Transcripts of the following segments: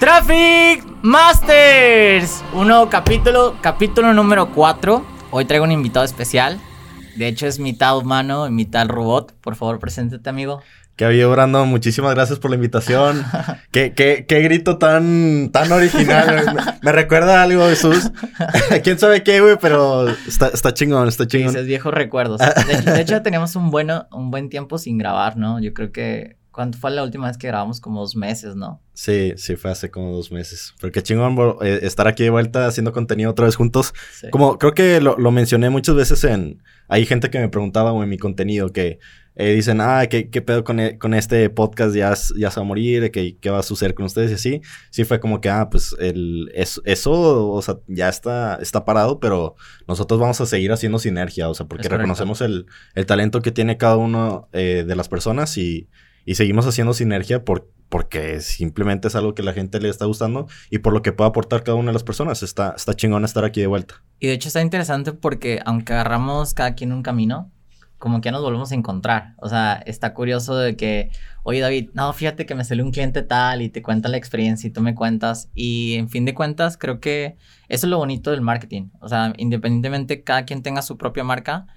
Traffic Masters, un nuevo capítulo, capítulo número 4. Hoy traigo un invitado especial. De hecho, es mitad humano y mitad robot. Por favor, preséntate, amigo. Que había Brandon, muchísimas gracias por la invitación. ¿Qué, qué, qué grito tan, tan original. me, recuerda algo, Jesús. Quién sabe qué, güey, pero está, está chingón, está chingón. Sí, esos viejos recuerdos. De hecho, de hecho, teníamos un, bueno, un buen tiempo sin grabar, ¿no? Yo creo que ¿Cuánto fue la última vez que grabamos? Como dos meses, ¿no? Sí, sí, fue hace como dos meses. Pero qué chingón eh, estar aquí de vuelta haciendo contenido otra vez juntos. Como creo que lo, mencioné muchas veces en... Hay gente que me preguntaba en mi contenido que eh, dicen, ah, ¿qué, qué pedo con, e, con, este podcast? Ya, ya se va a morir, ¿qué, ¿qué, va a suceder con ustedes? Y así, sí fue como que, ah, pues el, eso, o sea, ya está, está parado, pero nosotros vamos a seguir haciendo sinergia, o sea, porque reconocemos el, el, talento que tiene cada uno eh, de las personas y y seguimos haciendo sinergia por, porque simplemente es algo que la gente le está gustando y por lo que puede aportar cada una de las personas. Está, está chingón estar aquí de vuelta. Y de hecho está interesante porque aunque agarramos cada quien un camino, como que ya nos volvemos a encontrar. O sea, está curioso de que, oye David, no, fíjate que me salió un cliente tal y te cuenta la experiencia y tú me cuentas. Y en fin de cuentas, creo que eso es lo bonito del marketing. O sea, independientemente cada quien tenga su propia marca,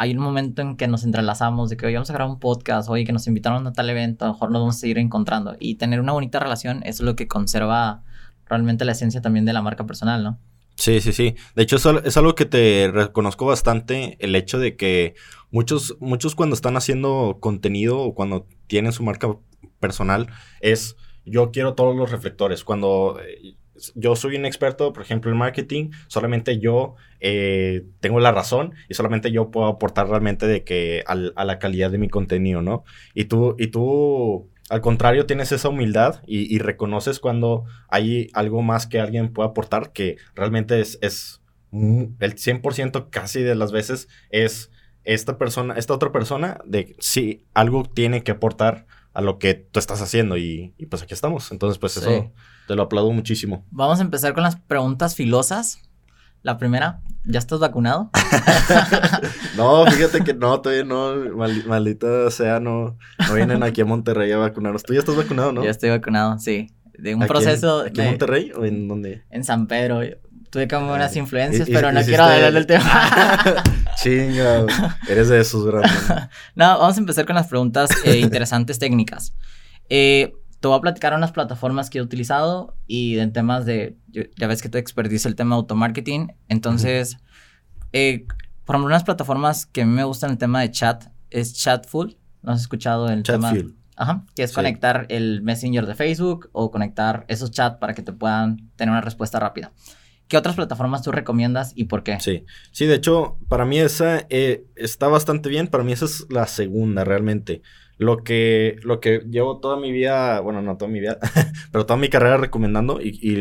hay un momento en que nos entrelazamos de que hoy vamos a grabar un podcast, oye, que nos invitaron a tal evento, a lo mejor nos vamos a seguir encontrando. Y tener una bonita relación, es lo que conserva realmente la esencia también de la marca personal, ¿no? Sí, sí, sí. De hecho, es, algo que te reconozco bastante, el hecho de que muchos, muchos cuando están haciendo contenido o cuando tienen su marca personal, es yo quiero todos los reflectores. Cuando eh, yo soy un experto, por ejemplo, en marketing, solamente yo eh, tengo la razón y solamente yo puedo aportar realmente de que a la calidad de mi contenido, ¿no? Y tú, y tú, al contrario, tienes esa humildad y, reconoces cuando hay algo más que alguien puede aportar, que realmente es, es el 100% casi de las veces es esta persona, esta otra persona, de si algo tiene que aportar a lo que tú estás haciendo y, pues aquí estamos. Entonces, pues eso te lo aplaudo muchísimo. Vamos a empezar con las preguntas filosas. La primera, ¿ya estás vacunado? no, fíjate que no, todavía no, maldita sea, no, no vienen aquí a Monterrey a vacunarnos. ¿Tú ya estás vacunado, no? Ya estoy vacunado, sí. De un proceso. ¿Aquí en Monterrey o en dónde? En San Pedro. Tuve como unas influencias, pero no quiero hablar del tema. Chinga, eres de esos, ¿verdad? no, vamos a empezar con las preguntas eh, interesantes técnicas. Eh, te voy a platicar unas plataformas que he utilizado y en temas de, ya ves que tu expertise el tema de automarketing. Entonces, eh, por ejemplo, unas plataformas que a mí me gustan el tema de chat es Chatful. ¿No has escuchado el tema? Ajá, que es conectar el Messenger de Facebook o conectar esos chats para que te puedan tener una respuesta rápida. ¿Qué otras plataformas tú recomiendas y por qué? Sí, sí, de hecho, para mí esa eh, está bastante bien. Para mí esa es la segunda realmente. Lo que, lo que llevo toda mi vida, bueno, no toda mi vida, pero toda mi carrera recomendando y,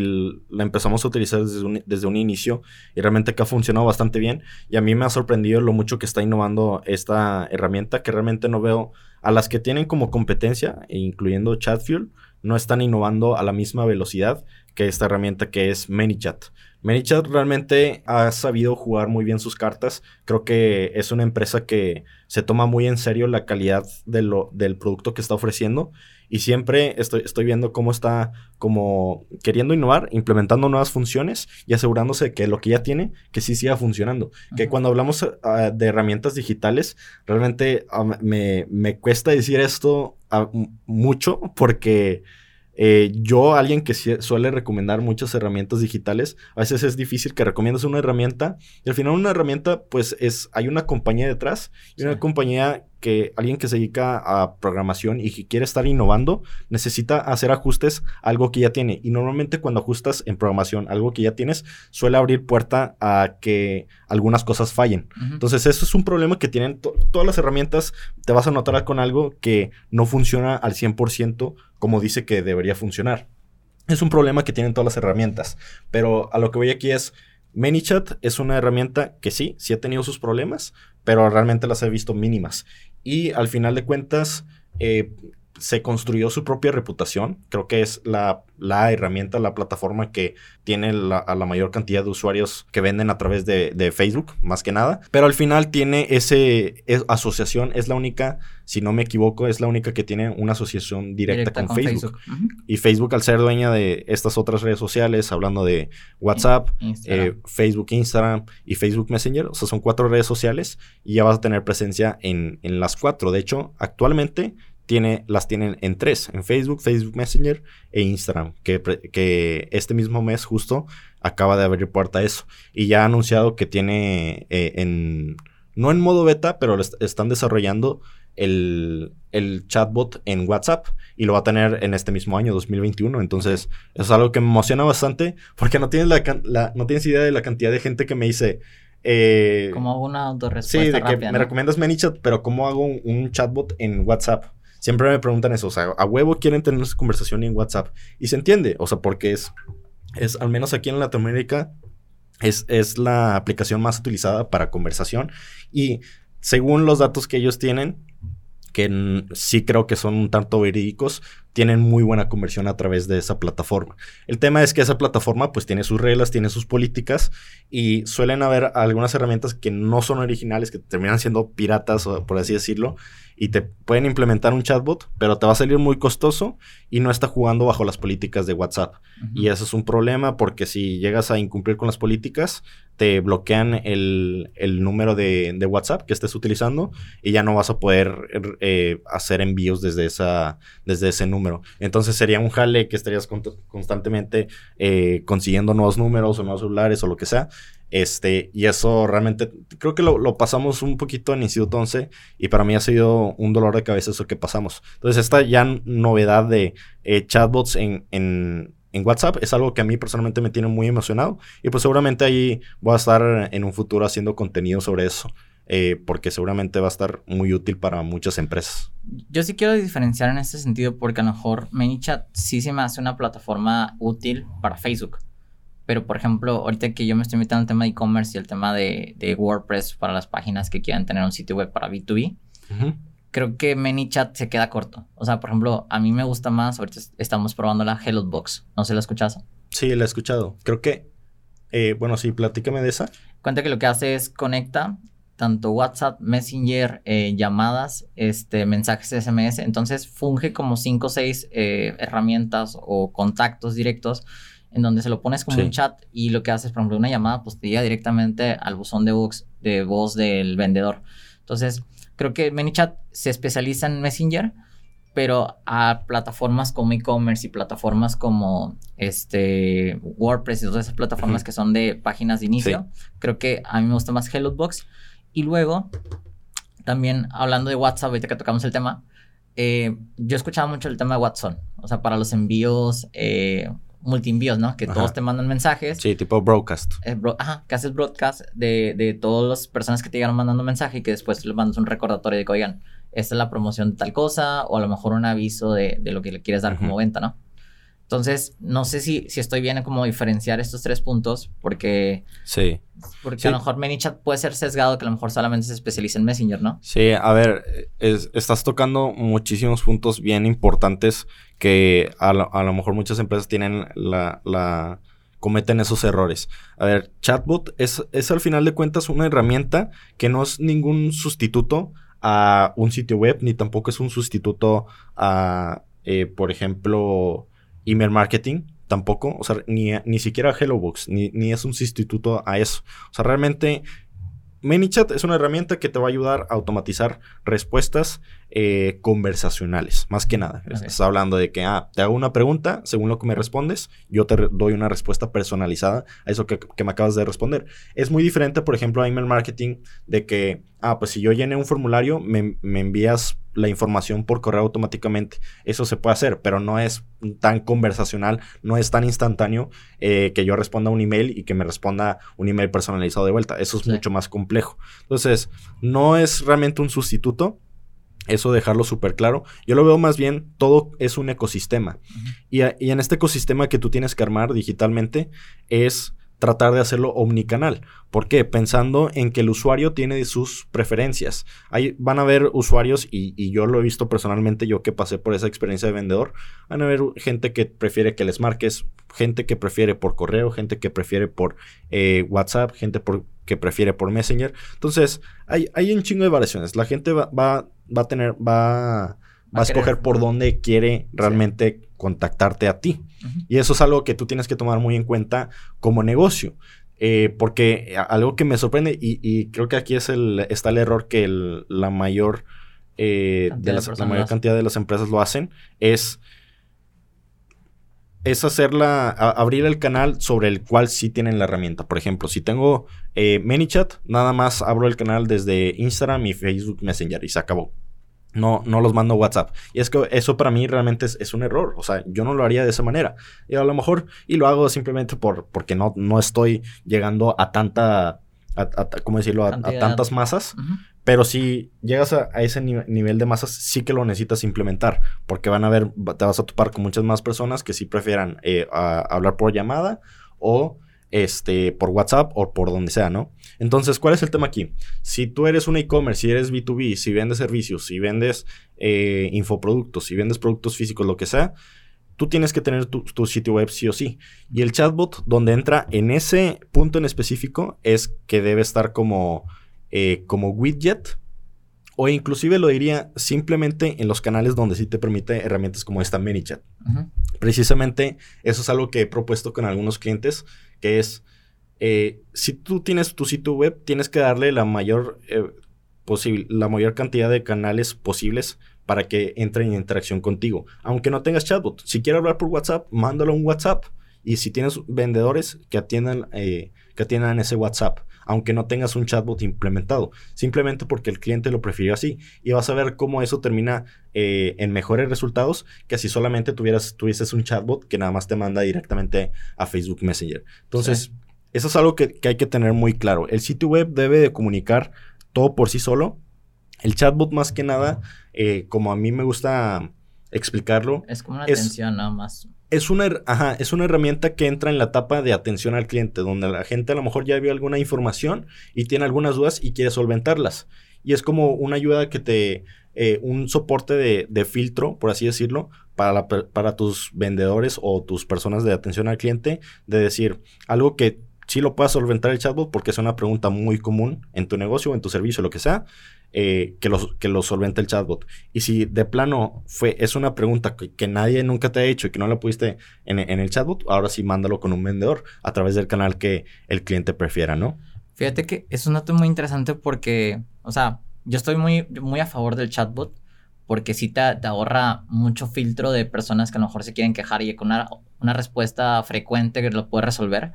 la empezamos a utilizar desde un, desde un, inicio y realmente que ha funcionado bastante bien. Y a mí me ha sorprendido lo mucho que está innovando esta herramienta que realmente no veo a las que tienen como competencia, incluyendo ChatFuel, no están innovando a la misma velocidad que esta herramienta que es ManyChat. ManyChat realmente ha sabido jugar muy bien sus cartas. Creo que es una empresa que se toma muy en serio la calidad de lo, del producto que está ofreciendo. Y siempre estoy, estoy viendo cómo está como queriendo innovar, implementando nuevas funciones y asegurándose que lo que ya tiene, que sí siga funcionando. Que cuando hablamos ah, de herramientas digitales, realmente ah, me, me, cuesta decir esto ah, mucho porque eh, yo, alguien que suele recomendar muchas herramientas digitales, a veces es difícil que recomiendes una herramienta y al final una herramienta, pues es, hay una compañía detrás y una compañía que alguien que se dedica a programación y que quiere estar innovando necesita hacer ajustes a algo que ya tiene. Y normalmente cuando ajustas en programación algo que ya tienes, suele abrir puerta a que algunas cosas fallen. Entonces, eso es un problema que tienen todas las herramientas. Te vas a notar con algo que no funciona al 100% como dice que debería funcionar. Es un problema que tienen todas las herramientas. Pero a lo que voy aquí es, ManyChat es una herramienta que sí, sí ha tenido sus problemas, pero realmente las he visto mínimas. Y al final de cuentas, eh, se construyó su propia reputación. Creo que es la, la herramienta, la plataforma que tiene la, a la mayor cantidad de usuarios que venden a través de, de Facebook, más que nada. Pero al final tiene ese asociación, es la única, si no me equivoco, es la única que tiene una asociación directa, con, Facebook. Y Facebook al ser dueña de estas otras redes sociales, hablando de WhatsApp, eh, Facebook, Instagram y Facebook Messenger, o sea, son cuatro redes sociales y ya vas a tener presencia en, en las cuatro. De hecho, actualmente tiene, las tienen en tres, en Facebook, Facebook Messenger e Instagram, que, que este mismo mes justo acaba de abrir puerta a eso. Y ya ha anunciado que tiene eh, en, no en modo beta, pero están desarrollando el, el, chatbot en WhatsApp y lo va a tener en este mismo año, 2021. Entonces, es algo que me emociona bastante porque no tienes, la, no tienes idea de la cantidad de gente que me dice... Eh, como una autorrespuesta Sí, de que me recomiendas ManyChat, pero ¿cómo hago un chatbot en WhatsApp? Siempre me preguntan eso, o sea, a huevo quieren tener esa conversación en WhatsApp. Y se entiende, o sea, porque es, es al menos aquí en Latinoamérica, es, es la aplicación más utilizada para conversación. Y según los datos que ellos tienen, que sí creo que son un tanto verídicos, tienen muy buena conversión a través de esa plataforma. El tema es que esa plataforma pues tiene sus reglas, tiene sus políticas y suelen haber algunas herramientas que no son originales, que terminan siendo piratas, por así decirlo, y te pueden implementar un chatbot, pero te va a salir muy costoso y no está jugando bajo las políticas de WhatsApp. Y eso es un problema porque si llegas a incumplir con las políticas, te bloquean el, número de, WhatsApp que estés utilizando y ya no vas a poder eh, hacer envíos desde, esa, desde ese número. Entonces sería un jale que estarías constantemente eh, consiguiendo nuevos números o nuevos celulares o lo que sea. Este, y eso realmente creo que lo, pasamos un poquito en Instituto 11 y para mí ha sido un dolor de cabeza eso que pasamos. Entonces, esta ya novedad de eh, chatbots en, en, en, WhatsApp es algo que a mí personalmente me tiene muy emocionado y pues seguramente ahí voy a estar en un futuro haciendo contenido sobre eso. Eh, porque seguramente va a estar muy útil para muchas empresas. Yo sí quiero diferenciar en este sentido porque a lo mejor ManyChat sí se me hace una plataforma útil para Facebook. Pero, por ejemplo, ahorita que yo me estoy metiendo en el tema de e-commerce y el tema de, WordPress para las páginas que quieran tener un sitio web para B2B, creo que ManyChat se queda corto. O sea, por ejemplo, a mí me gusta más, ahorita estamos probando la Box. ¿No se la escuchado? Sí, la he escuchado. Creo que, eh, bueno, sí, platícame de esa. Cuenta que lo que hace es conecta tanto WhatsApp, Messenger, eh, llamadas, este, mensajes SMS. Entonces funge como cinco o seis eh, herramientas o contactos directos en donde se lo pones como un chat y lo que haces, por ejemplo, una llamada, pues te llega directamente al buzón de voz, de voz del vendedor. Entonces, creo que ManyChat se especializa en Messenger, pero a plataformas como e-commerce y plataformas como este WordPress y todas esas plataformas que son de páginas de inicio, creo que a mí me gusta más Hellobox. Y luego, también hablando de WhatsApp, ahorita que tocamos el tema, eh, yo escuchaba mucho el tema de WhatsApp, o sea, para los envíos, eh, multi-envíos, ¿no? Que todos te mandan mensajes. Sí, tipo broadcast. ajá, que haces broadcast de, de todas las personas que te llegaron mandando mensaje y que después le mandas un recordatorio de que, oigan, esta es la promoción de tal cosa o a lo mejor un aviso de, de lo que le quieres dar como venta, ¿no? Entonces, no sé si, si estoy bien en cómo diferenciar estos tres puntos, porque. Sí. Porque a lo mejor ManyChat puede ser sesgado, que a lo mejor solamente se especializa en Messenger, ¿no? Sí, a ver, estás tocando muchísimos puntos bien importantes que a lo, mejor muchas empresas tienen la, la. cometen esos errores. A ver, chatbot es, es al final de cuentas una herramienta que no es ningún sustituto a un sitio web, ni tampoco es un sustituto a, eh, por ejemplo, email marketing, tampoco, o sea, ni, ni siquiera HelloBooks, ni, ni es un sustituto a eso. O sea, realmente ManyChat es una herramienta que te va a ayudar a automatizar respuestas eh, conversacionales, más que nada. Estás hablando de que, ah, te hago una pregunta, según lo que me respondes, yo te doy una respuesta personalizada a eso que, me acabas de responder. Es muy diferente, por ejemplo, a email marketing, de que, ah, pues si yo llené un formulario, me, me envías la información por correo automáticamente. Eso se puede hacer, pero no es tan conversacional, no es tan instantáneo eh, que yo responda un email y que me responda un email personalizado de vuelta. Eso es mucho más complejo. Entonces, no es realmente un sustituto. Eso dejarlo súper claro. Yo lo veo más bien, todo es un ecosistema. y, y en este ecosistema que tú tienes que armar digitalmente es tratar de hacerlo omnicanal. ¿Por qué? Pensando en que el usuario tiene sus preferencias. Ahí van a haber usuarios, y, yo lo he visto personalmente, yo que pasé por esa experiencia de vendedor, van a haber gente que prefiere que les marques, gente que prefiere por correo, gente que prefiere por eh, WhatsApp, gente que prefiere por Messenger. Entonces, hay, hay un chingo de variaciones. La gente va, va, va a tener, va va a escoger por dónde quiere realmente contactarte a ti. Y eso es algo que tú tienes que tomar muy en cuenta como negocio. Eh, porque algo que me sorprende, y, creo que aquí es el, está el error que la mayor, eh, de las, la mayor cantidad de las empresas lo hacen, es, es hacerla, abrir el canal sobre el cual sí tienen la herramienta. Por ejemplo, si tengo eh, ManyChat, nada más abro el canal desde Instagram y Facebook Messenger y se acabó. No, no los mando WhatsApp. Y es que eso para mí realmente es, un error. O sea, yo no lo haría de esa manera. Y a lo mejor, y lo hago simplemente por, porque no, no estoy llegando a tanta, a, ¿cómo decirlo? A, tantas masas. Pero si llegas a, ese nivel de masas, sí que lo necesitas implementar. Porque van a ver, te vas a topar con muchas más personas que sí prefieran eh, hablar por llamada o este, por WhatsApp o por donde sea, ¿no? Entonces, ¿cuál es el tema aquí? Si tú eres un e-commerce, si eres B2B, si vendes servicios, si vendes eh, infoproductos, si vendes productos físicos, lo que sea, tú tienes que tener tu, sitio web sí o sí. Y el chatbot, donde entra en ese punto en específico, es que debe estar como, eh, como widget. O inclusive lo diría simplemente en los canales donde sí te permite herramientas como esta ManyChat. Precisamente eso es algo que he propuesto con algunos clientes que es, eh, si tú tienes tu sitio web, tienes que darle la mayor, eh, la mayor cantidad de canales posibles para que entren en interacción contigo. Aunque no tengas chatbot, si quieres hablar por WhatsApp, mándalo un WhatsApp. Y si tienes vendedores que atiendan, eh, que atiendan ese WhatsApp, aunque no tengas un chatbot implementado, simplemente porque el cliente lo prefirió así. Y vas a ver cómo eso termina en mejores resultados que si solamente tuvieras, tuvieses un chatbot que nada más te manda directamente a Facebook Messenger. Entonces, eso es algo que, hay que tener muy claro. El sitio web debe de comunicar todo por sí solo. El chatbot más que nada, eh, como a mí me gusta explicarlo. Es como una atención nada más. Es una, es una herramienta que entra en la etapa de atención al cliente, donde la gente a lo mejor ya vio alguna información y tiene algunas dudas y quiere solventarlas. Y es como una ayuda que te, eh, un soporte de, de, filtro, por así decirlo, para, para tus vendedores o tus personas de atención al cliente, de decir algo que sí lo puedas solventar el chatbot porque es una pregunta muy común en tu negocio, en tu servicio, lo que sea, eh, que, lo, que lo solvente el chatbot. Y si de plano fue, es una pregunta que, nadie nunca te ha hecho y que no la pudiste en, en, el chatbot, ahora sí mándalo con un vendedor a través del canal que el cliente prefiera, ¿no? Fíjate que es un dato muy interesante porque, o sea, yo estoy muy, muy a favor del chatbot porque sí te, te, ahorra mucho filtro de personas que a lo mejor se quieren quejar y con una, una respuesta frecuente que lo puede resolver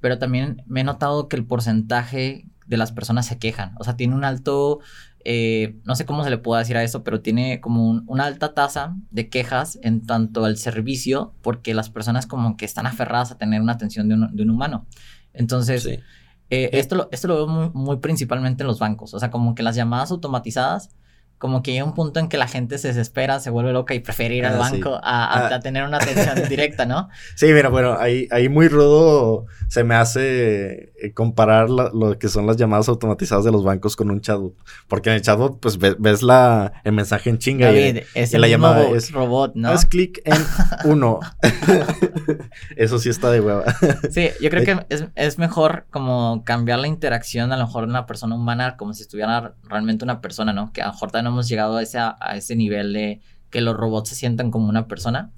pero también me he notado que el porcentaje de las personas se quejan. O sea, tiene un alto, eh, no sé cómo se le puede decir a eso, pero tiene como una alta tasa de quejas en tanto al servicio, porque las personas como que están aferradas a tener una atención de un, humano. Entonces, eh, esto, lo, esto lo veo muy, muy principalmente en los bancos. O sea, como que las llamadas automatizadas como que hay un punto en que la gente se desespera, se vuelve loca y prefiere ir al ah, banco a, ah. tener una atención directa, ¿no? Sí, mira, bueno, ahí, ahí muy rudo se me hace eh, comparar lo que son las llamadas automatizadas de los bancos con un chatbot. Porque en el chatbot, pues ves, la, el mensaje en chinga y, la llamada es robot, ¿no? Haz clic en uno. Eso sí está de hueva. sí, yo creo que es, es mejor como cambiar la interacción a lo mejor de una persona humana como si estuviera realmente una persona, ¿no? Que a lo mejor no hemos llegado a ese, a ese nivel de que los robots se sientan como una persona.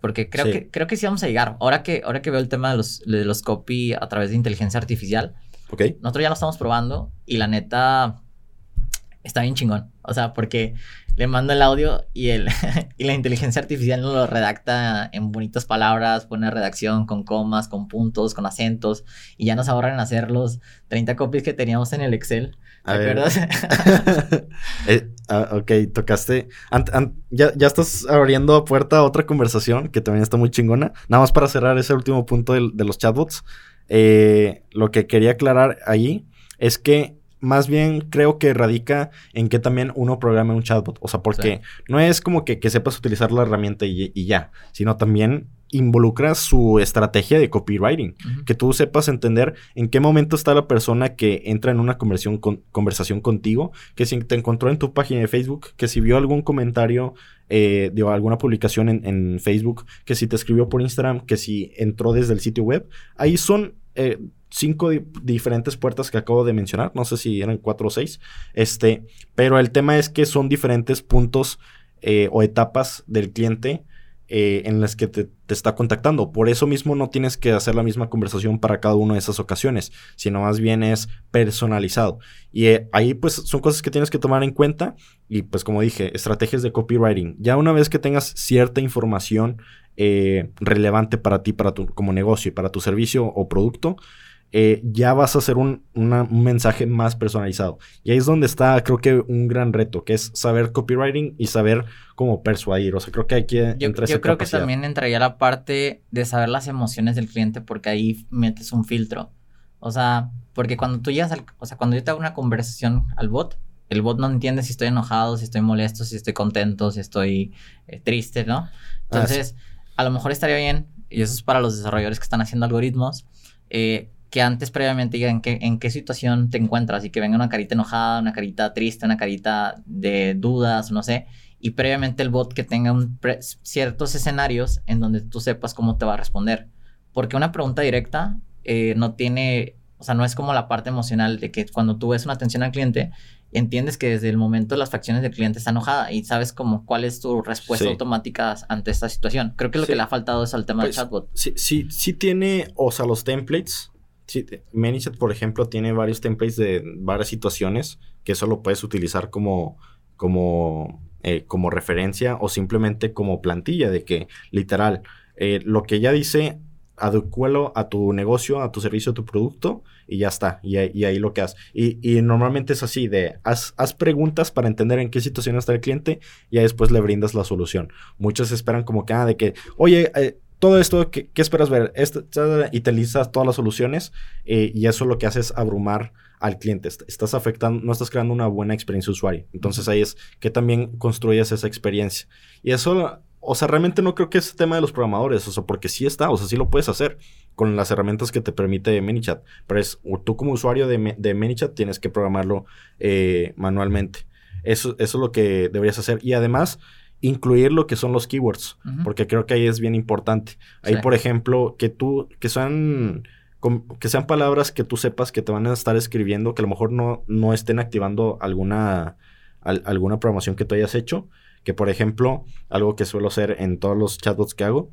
Porque creo, que, creo que sí vamos a llegar. Ahora que, ahora que veo el tema de los, de los copy a través de inteligencia artificial, okay. nosotros ya lo estamos probando y la neta está bien chingón. O sea, porque le mando el audio y, el, y la inteligencia artificial lo redacta en bonitas palabras, pone redacción con comas, con puntos, con acentos y ya nos ahorran hacer los 30 copies que teníamos en el Excel. A ver. eh, ah, ok, tocaste. ya, ya, estás abriendo puerta a otra conversación que también está muy chingona. Nada más para cerrar ese último punto de, los chatbots. Eh, lo que quería aclarar ahí es que más bien creo que radica en que también uno programe un chatbot. O sea, porque no es como que, sepas utilizar la herramienta y, y, ya, sino también involucra su estrategia de copywriting, que tú sepas entender en qué momento está la persona que entra en una conversión conversación contigo, que si te encontró en tu página de Facebook, que si vio algún comentario eh, de alguna publicación en, Facebook, que si te escribió por Instagram, que si entró desde el sitio web, ahí son eh, cinco diferentes puertas que acabo de mencionar, no sé si eran cuatro o seis, este, pero el tema es que son diferentes puntos eh, o etapas del cliente eh, en las que te, está contactando. Por eso mismo no tienes que hacer la misma conversación para cada una de esas ocasiones, sino más bien es personalizado. Y eh, ahí pues son cosas que tienes que tomar en cuenta y pues como dije, estrategias de copywriting. Ya una vez que tengas cierta información relevante para ti, para tu como negocio y para tu servicio o producto, eh, ya vas a hacer un, mensaje más personalizado. Y ahí es donde está, creo que, un gran reto, que es saber copywriting y saber cómo persuadir. O sea, creo que hay que Yo, yo creo que también entraría la parte de saber las emociones del cliente, porque ahí metes un filtro. O sea, porque cuando tú llegas al. O sea, cuando yo te hago una conversación al bot, el bot no entiende si estoy enojado, si estoy molesto, si estoy contento, si estoy eh, triste, ¿no? Entonces, a lo mejor estaría bien, y eso es para los desarrolladores que están haciendo algoritmos, eh, que antes previamente digan qué, en qué situación te encuentras y que venga una carita enojada, una carita triste, una carita de dudas, no sé, y previamente el bot que tenga ciertos escenarios en donde tú sepas cómo te va a responder. Porque una pregunta directa eh, no tiene, o sea, no es como la parte emocional de que cuando tú ves una atención al cliente, entiendes que desde el momento las facciones del cliente está enojada y sabes como cuál es tu respuesta automática ante esta situación. Creo que lo que le ha faltado es al tema del pues, chatbot. Sí, sí, sí tiene, o sea, los templates Sí, ManyChat, por ejemplo, tiene varios templates de varias situaciones que eso lo puedes utilizar como, como, eh, como referencia o simplemente como plantilla de que, literal, eh, lo que ya dice, adecualo a tu negocio, a tu servicio, a tu producto y ya está. Y, ahí lo que haces. Y, normalmente es así de, haz, haz, preguntas para entender en qué situación está el cliente y después le brindas la solución. Muchos esperan como que, ah, de que, oye, eh, todo esto, ¿qué, esperas ver? Y te listas todas las soluciones eh, y eso lo que hace es abrumar al cliente. Estás afectando, no estás creando una buena experiencia usuario. Entonces ahí es que también construyes esa experiencia. Y eso, o sea, realmente no creo que es tema de los programadores, o sea, porque sí está, o sea, sí lo puedes hacer con las herramientas que te permite ManyChat. Pero es, tú como usuario de, de ManyChat tienes que programarlo eh, manualmente. Eso es lo que deberías hacer. Y además, incluir lo que son los keywords, porque creo que ahí es bien importante. Ahí, por ejemplo, que tú, que sean, que sean palabras que tú sepas que te van a estar escribiendo, que a lo mejor no, no estén activando alguna, alguna programación que tú hayas hecho. Que, por ejemplo, algo que suelo hacer en todos los chatbots que hago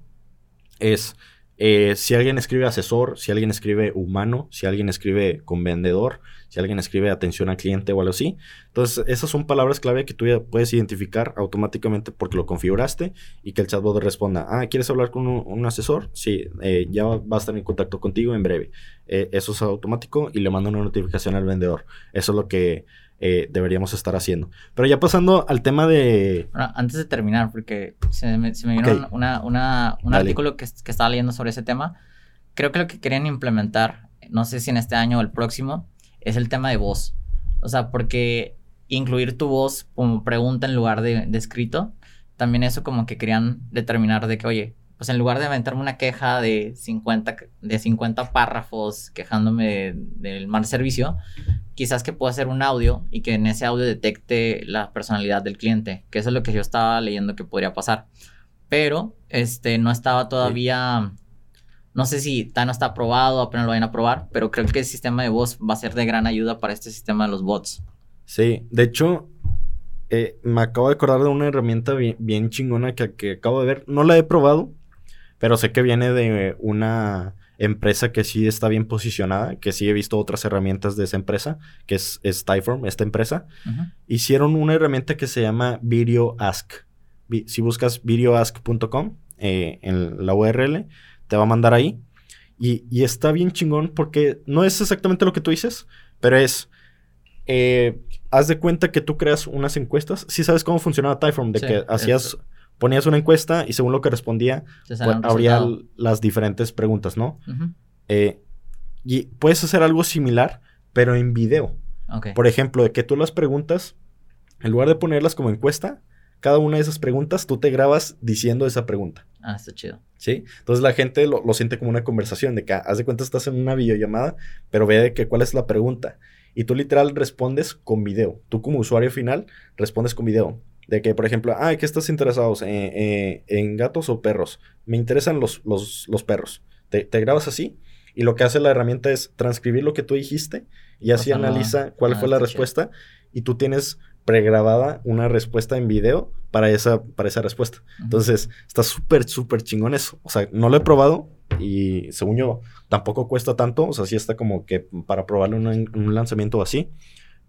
es eh, si alguien escribe asesor, si alguien escribe humano, si alguien escribe con vendedor, si alguien escribe atención al cliente o algo así. Entonces, esas son palabras clave que tú ya puedes identificar automáticamente porque lo configuraste y que el chatbot responda, ah, ¿quieres hablar con un, asesor? Sí, eh, ya va a estar en contacto contigo en breve. Eh, eso es automático y le manda una notificación al vendedor. Eso es lo que eh, deberíamos estar haciendo. Pero ya pasando al tema de... antes de terminar, porque se me, se vino un artículo que, que, estaba leyendo sobre ese tema. Creo que lo que querían implementar, no sé si en este año o el próximo, es el tema de voz. O sea, porque incluir tu voz como pregunta en lugar de, de escrito, también eso como que querían determinar de que, oye, pues en lugar de aventarme una queja de 50, de 50 párrafos quejándome del mal servicio, quizás que pueda hacer un audio y que en ese audio detecte la personalidad del cliente, que eso es lo que yo estaba leyendo que podría pasar. Pero este no estaba todavía no sé si no está aprobado, apenas lo vayan a probar, pero creo que el sistema de voz va a ser de gran ayuda para este sistema de los bots. Sí, de hecho, eh, me acabo de acordar de una herramienta bien, bien chingona que, que, acabo de ver. No la he probado, pero sé que viene de una empresa que sí está bien posicionada, que sí he visto otras herramientas de esa empresa, que es, es Typeform, esta empresa. Hicieron una herramienta que se llama Video Ask. si buscas videoask.com eh, en la URL, te va a mandar ahí. Y, está bien chingón porque no es exactamente lo que tú dices, pero es... Eh, haz de cuenta que tú creas unas encuestas. Si sabes cómo funcionaba Typeform, de que hacías ponías una encuesta y según lo que respondía, pues, habría las diferentes preguntas, ¿no? Eh, y puedes hacer algo similar, pero en video. Por ejemplo, de que tú las preguntas, en lugar de ponerlas como encuesta, cada una de esas preguntas tú te grabas diciendo esa pregunta. Ah, está chido. ¿Sí? Entonces la gente lo, lo siente como una conversación, de que haz de cuenta estás en una videollamada, pero ve de que cuál es la pregunta. Y tú literal respondes con video. Tú como usuario final respondes con video. De que, por ejemplo, ah, ¿qué estás interesado? Eh, eh, ¿En gatos o perros? Me interesan los, los, los perros. Te, te, grabas así y lo que hace la herramienta es transcribir lo que tú dijiste y así analiza cuál ah, fue la respuesta y tú tienes pregrabada una respuesta en video para esa, para esa respuesta. Uh -huh. Entonces, está súper, súper chingón eso. O sea, no lo he probado y según yo tampoco cuesta tanto. O sea, sí está como que para probarlo un, un lanzamiento así.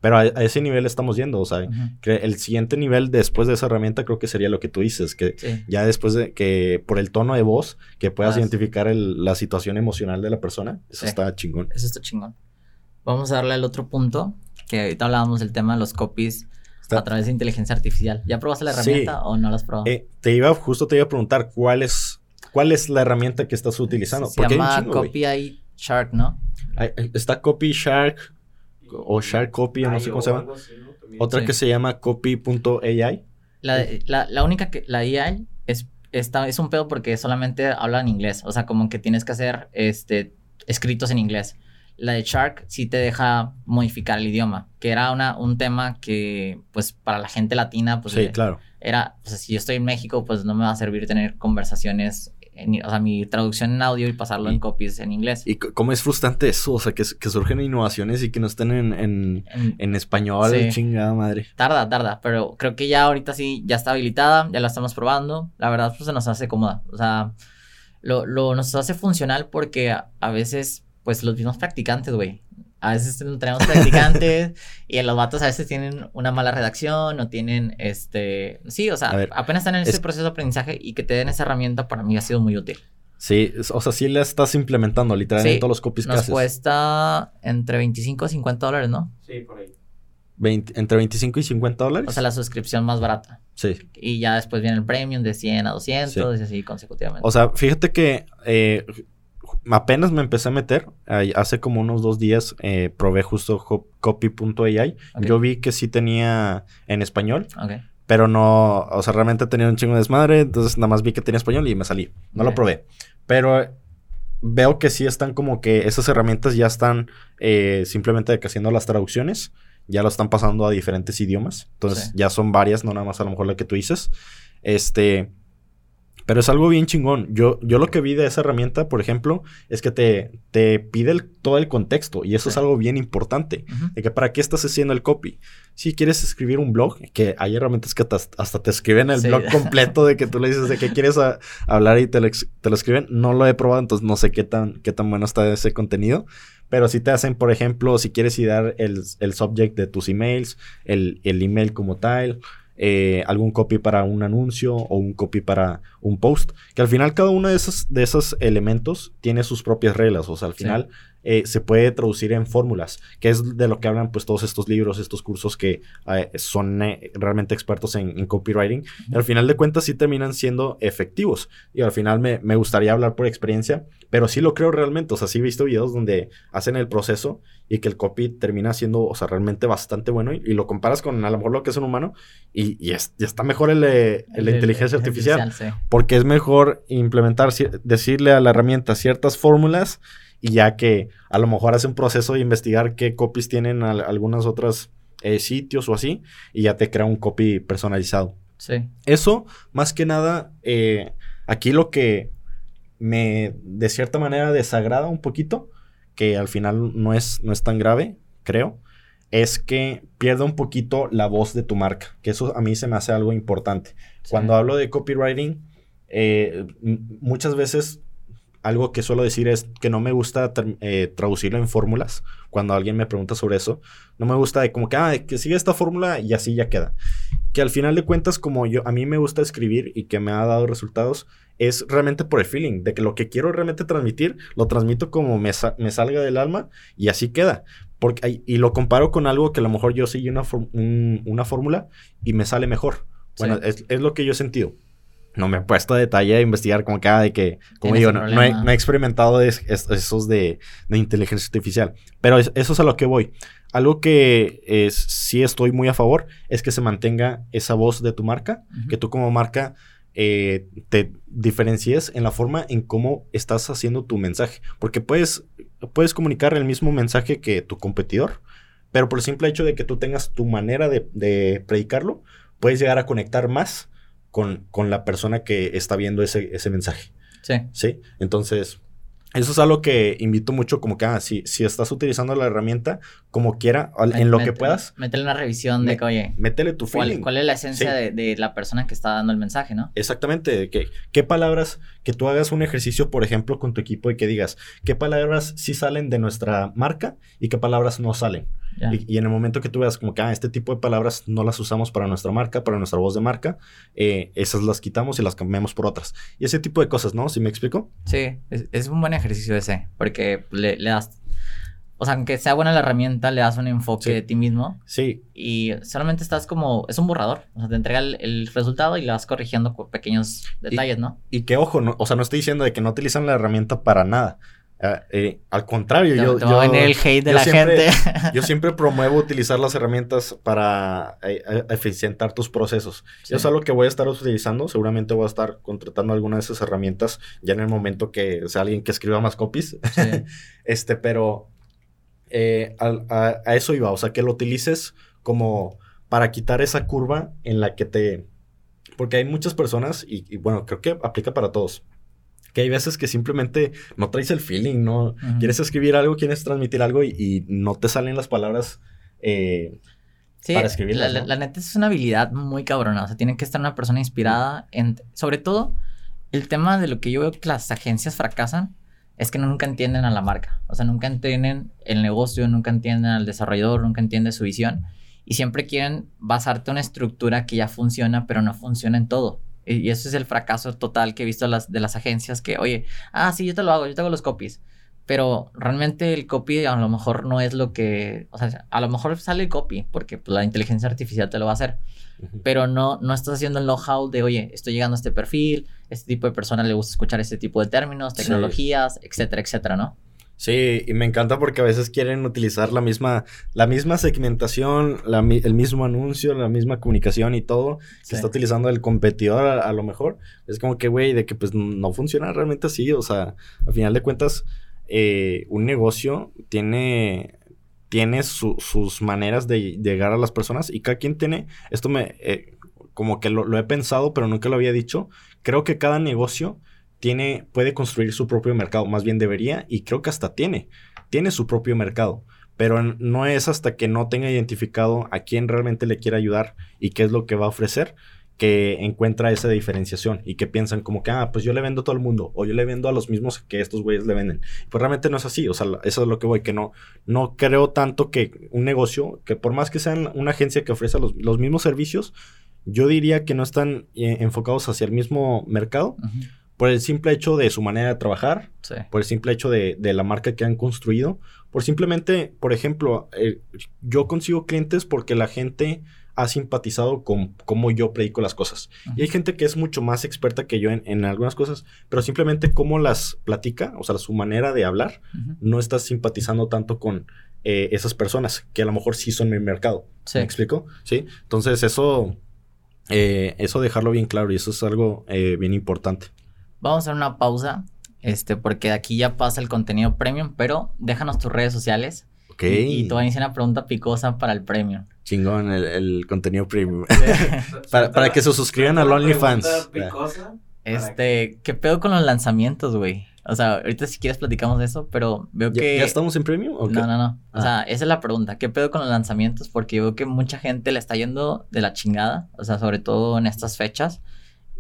Pero a, a, ese nivel estamos yendo, o sea, uh -huh. que el siguiente nivel después de esa herramienta creo que sería lo que tú dices, que sí. ya después de que por el tono de voz, que puedas ah, identificar el, la situación emocional de la persona, eso sí. está chingón. Eso está chingón. Vamos a darle al otro punto, que ahorita hablábamos del tema de los copies está... a través de inteligencia artificial. ¿Ya probaste la herramienta sí. o no la has probado? Eh, te iba, justo te iba a preguntar cuál es, cuál es la herramienta que estás utilizando. Se llama Copy Shark, ¿no? Está Copy Shark o Shark Copy, no sé cómo se llama. Otra sí. que se llama copy.ai. La, la, la, única que, la AI es, está, es un pedo porque solamente habla en inglés. O sea, como que tienes que hacer este, escritos en inglés. La de Shark sí te deja modificar el idioma, que era una, un tema que, pues, para la gente latina, pues, sí, claro. era, pues, si yo estoy en México, pues, no me va a servir tener conversaciones en, o sea, mi traducción en audio y pasarlo y, en copies en inglés. Y cómo es frustrante eso, o sea, que, que surgen innovaciones y que no estén en, en, en, español, sí. chingada madre. Tarda, tarda, pero creo que ya ahorita sí, ya está habilitada, ya la estamos probando, la verdad, pues se nos hace cómoda, o sea, lo, lo nos hace funcional porque a, a veces, pues los mismos practicantes, güey, a veces tenemos practicantes y los vatos a veces tienen una mala redacción o tienen este. Sí, o sea, ver, apenas están en ese es... proceso de aprendizaje y que te den esa herramienta para mí ha sido muy útil. Sí, o sea, sí la estás implementando literalmente sí, en todos los copies que haces. Nos cuesta entre 25 y 50 dólares, ¿no? Sí, por ahí. 20, entre 25 y 50 dólares. O sea, la suscripción más barata. Sí. Y ya después viene el premium de 100 a 200 sí. y así consecutivamente. O sea, fíjate que eh, apenas me empecé a meter. Hace como unos dos días eh, probé justo copy.ai. Okay. Yo vi que sí tenía en español. Okay. Pero no, o sea, realmente tenía un chingo de desmadre. Entonces nada más vi que tenía español y me salí. No okay. lo probé. Pero veo que sí están como que esas herramientas ya están eh, simplemente haciendo las traducciones. Ya lo están pasando a diferentes idiomas. Entonces sí. ya son varias, no nada más a lo mejor la que tú dices. Este. Pero es algo bien chingón. Yo, yo lo que vi de esa herramienta, por ejemplo, es que te, te pide el, todo el contexto. Y eso sí. es algo bien importante. Uh -huh. De que para qué estás haciendo el copy. Si quieres escribir un blog, que hay herramientas que hasta te escriben el sí. blog completo de que tú le dices de qué quieres a, hablar y te lo, te lo, escriben. No lo he probado, entonces no sé qué tan, qué tan bueno está ese contenido. Pero si te hacen, por ejemplo, si quieres ir dar el, el subject de tus emails, el, el email como tal, eh, algún copy para un anuncio o un copy para un post. Que al final cada uno de esos, de esos elementos tiene sus propias reglas. O sea, al final sí. eh, se puede traducir en fórmulas, que es de lo que hablan pues todos estos libros, estos cursos que eh, son eh, realmente expertos en, en copywriting. Y al final de cuentas sí terminan siendo efectivos. Y al final me, me gustaría hablar por experiencia, pero sí lo creo realmente. O sea, sí he visto videos donde hacen el proceso y que el copy termina siendo, o sea, realmente bastante bueno y, y lo comparas con a lo mejor lo que es un humano y, y, es, y está mejor el, el, el la inteligencia el, artificial, artificial sí. porque es mejor implementar, decirle a la herramienta ciertas fórmulas y ya que a lo mejor hace un proceso de investigar qué copies tienen a, algunas otras eh, sitios o así y ya te crea un copy personalizado. Sí. Eso, más que nada, eh, aquí lo que me de cierta manera desagrada un poquito que al final no es, no es tan grave, creo, es que pierde un poquito la voz de tu marca, que eso a mí se me hace algo importante. Sí. Cuando hablo de copywriting, eh, muchas veces algo que suelo decir es que no me gusta eh, traducirlo en fórmulas. Cuando alguien me pregunta sobre eso, no me gusta de como que, ah, que sigue esta fórmula y así ya queda. Que al final de cuentas, como yo, a mí me gusta escribir y que me ha dado resultados, es realmente por el feeling, de que lo que quiero realmente transmitir, lo transmito como me, sa me salga del alma y así queda. Porque, y lo comparo con algo que a lo mejor yo seguí una, un, una fórmula y me sale mejor. Bueno, sí. es, es lo que yo he sentido no me he puesto a detalle a investigar como cada de que, como digo, no, no, he, no, he, experimentado es, es, esos de, de, inteligencia artificial. Pero es, eso es a lo que voy. Algo que es, sí estoy muy a favor es que se mantenga esa voz de tu marca, uh -huh. que tú como marca eh, te diferencies en la forma en cómo estás haciendo tu mensaje. Porque puedes, puedes comunicar el mismo mensaje que tu competidor, pero por el simple hecho de que tú tengas tu manera de, predicarlo, puedes llegar a conectar más con, con, la persona que está viendo ese, ese mensaje. Sí. Sí. Entonces, eso es algo que invito mucho, como que, ah, si, si estás utilizando la herramienta, como quiera, en lo que puedas. Métele una revisión de que, oye. Métele tu feeling. ¿Cuál, es la esencia de, la persona que está dando el mensaje, no? Exactamente. Que, ¿Qué palabras, que tú hagas un ejercicio, por ejemplo, con tu equipo y que digas, ¿qué palabras sí salen de nuestra marca y qué palabras no salen? Y, en el momento que tú veas como que, ah, este tipo de palabras no las usamos para nuestra marca, para nuestra voz de marca, eh, esas las quitamos y las cambiamos por otras. Y ese tipo de cosas, ¿no? ¿Sí me explico? Sí, es, un buen ejercicio ese, porque le, das, o sea, aunque sea buena la herramienta, le das un enfoque de ti mismo. Sí. Y solamente estás como, es un borrador, o sea, te entrega el, resultado y le vas corrigiendo con pequeños detalles, ¿no? Y que ojo, no, o sea, no estoy diciendo de que no utilizan la herramienta para nada. Ah, eh, al contrario, yo, yo, el hate de la gente. yo siempre promuevo utilizar las herramientas para eh, eh, eficientar tus procesos. Eso es algo que voy a estar utilizando. Seguramente voy a estar contratando alguna de esas herramientas ya en el momento que sea alguien que escriba más copies. este, pero a, eso iba. O sea, que lo utilices como para quitar esa curva en la que te. Porque hay muchas personas, y bueno, creo que aplica para todos que hay veces que simplemente no traes el feeling, ¿no? Quieres escribir algo, quieres transmitir algo y, no te salen las palabras eh, para escribir. La, la, neta es una habilidad muy cabrona. O sea, tiene que estar una persona inspirada en. Sobre todo, el tema de lo que yo veo que las agencias fracasan es que nunca entienden a la marca. O sea, nunca entienden el negocio, nunca entienden al desarrollador, nunca entienden su visión. Y siempre quieren basarte en una estructura que ya funciona, pero no funciona en todo. Y eso es el fracaso total que he visto las, de las agencias que, oye, ah, sí, yo te lo hago, yo te hago los copies. Pero realmente el copy a lo mejor no es lo que, o sea, a lo mejor sale el copy porque pues, la inteligencia artificial te lo va a hacer. Pero no, no estás haciendo el know-how de, oye, estoy llegando a este perfil, este tipo de persona le gusta escuchar este tipo de términos, tecnologías, etcétera, etcétera, ¿no? Sí, y me encanta porque a veces quieren utilizar la misma, la misma segmentación, el mismo anuncio, la misma comunicación y todo que está utilizando el competidor a, lo mejor. Es como que, güey, de que pues no funciona realmente así. O sea, al final de cuentas, eh, un negocio tiene, tiene sus maneras de llegar a las personas y cada quien tiene, esto me, eh, como que lo, lo he pensado, pero nunca lo había dicho. Creo que cada negocio tiene, puede construir su propio mercado, más bien debería, y creo que hasta tiene, tiene su propio mercado, pero no es hasta que no tenga identificado a quién realmente le quiere ayudar y qué es lo que va a ofrecer que encuentra esa diferenciación y que piensan como que, ah, pues yo le vendo a todo el mundo o yo le vendo a los mismos que estos güeyes le venden. Pues realmente no es así, o sea, eso es lo que voy, que no, no creo tanto que un negocio, que por más que sean una agencia que ofrece los, los mismos servicios, yo diría que no están eh, enfocados hacia el mismo mercado por el simple hecho de su manera de trabajar, por el simple hecho de, la marca que han construido, por simplemente, por ejemplo, eh, yo consigo clientes porque la gente ha simpatizado con cómo yo predico las cosas. Y hay gente que es mucho más experta que yo en, algunas cosas, pero simplemente cómo las platica, o sea, su manera de hablar, no está simpatizando tanto con eh, esas personas, que a lo mejor sí son mi mercado. ¿Me explico? Sí. Entonces, eso, eh, eso dejarlo bien claro y eso es algo bien importante. Vamos a hacer una pausa, este, porque aquí ya pasa el contenido premium, pero déjanos tus redes sociales. Ok. Y, te voy a iniciar una pregunta picosa para el premium. Chingón, el, contenido premium. para, que se suscriban al OnlyFans. Este, ¿qué pedo con los lanzamientos, güey? O sea, ahorita si quieres platicamos de eso, pero veo que... ¿Ya estamos en premium? ¿o No, no, no. O ah. sea, esa es la pregunta. ¿Qué pedo con los lanzamientos? Porque veo que mucha gente le está yendo de la chingada. O sea, sobre todo en estas fechas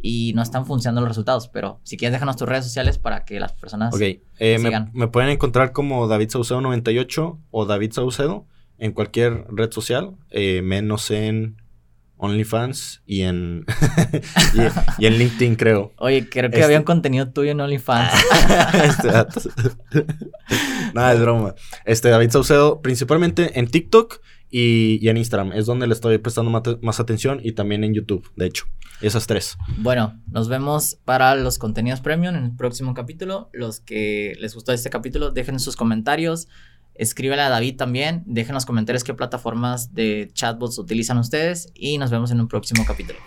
y no están funcionando los resultados. Pero si quieres, déjanos tus redes sociales para que las personas Ok, eh, me, pueden encontrar como David Saucedo 98 o David Saucedo en cualquier red social, eh, menos en OnlyFans y en, y, en LinkedIn, creo. Oye, creo que había un este contenido tuyo en OnlyFans. este Nada, es broma. Este, David Saucedo, principalmente en TikTok y, en Instagram. Es donde le estoy prestando más, atención y también en YouTube, de hecho. Esas tres. Bueno, nos vemos para los contenidos premium en el próximo capítulo. Los que les gustó este capítulo, dejen sus comentarios. Escríbele a David también. Dejen en los comentarios qué plataformas de chatbots utilizan ustedes y nos vemos en un próximo capítulo.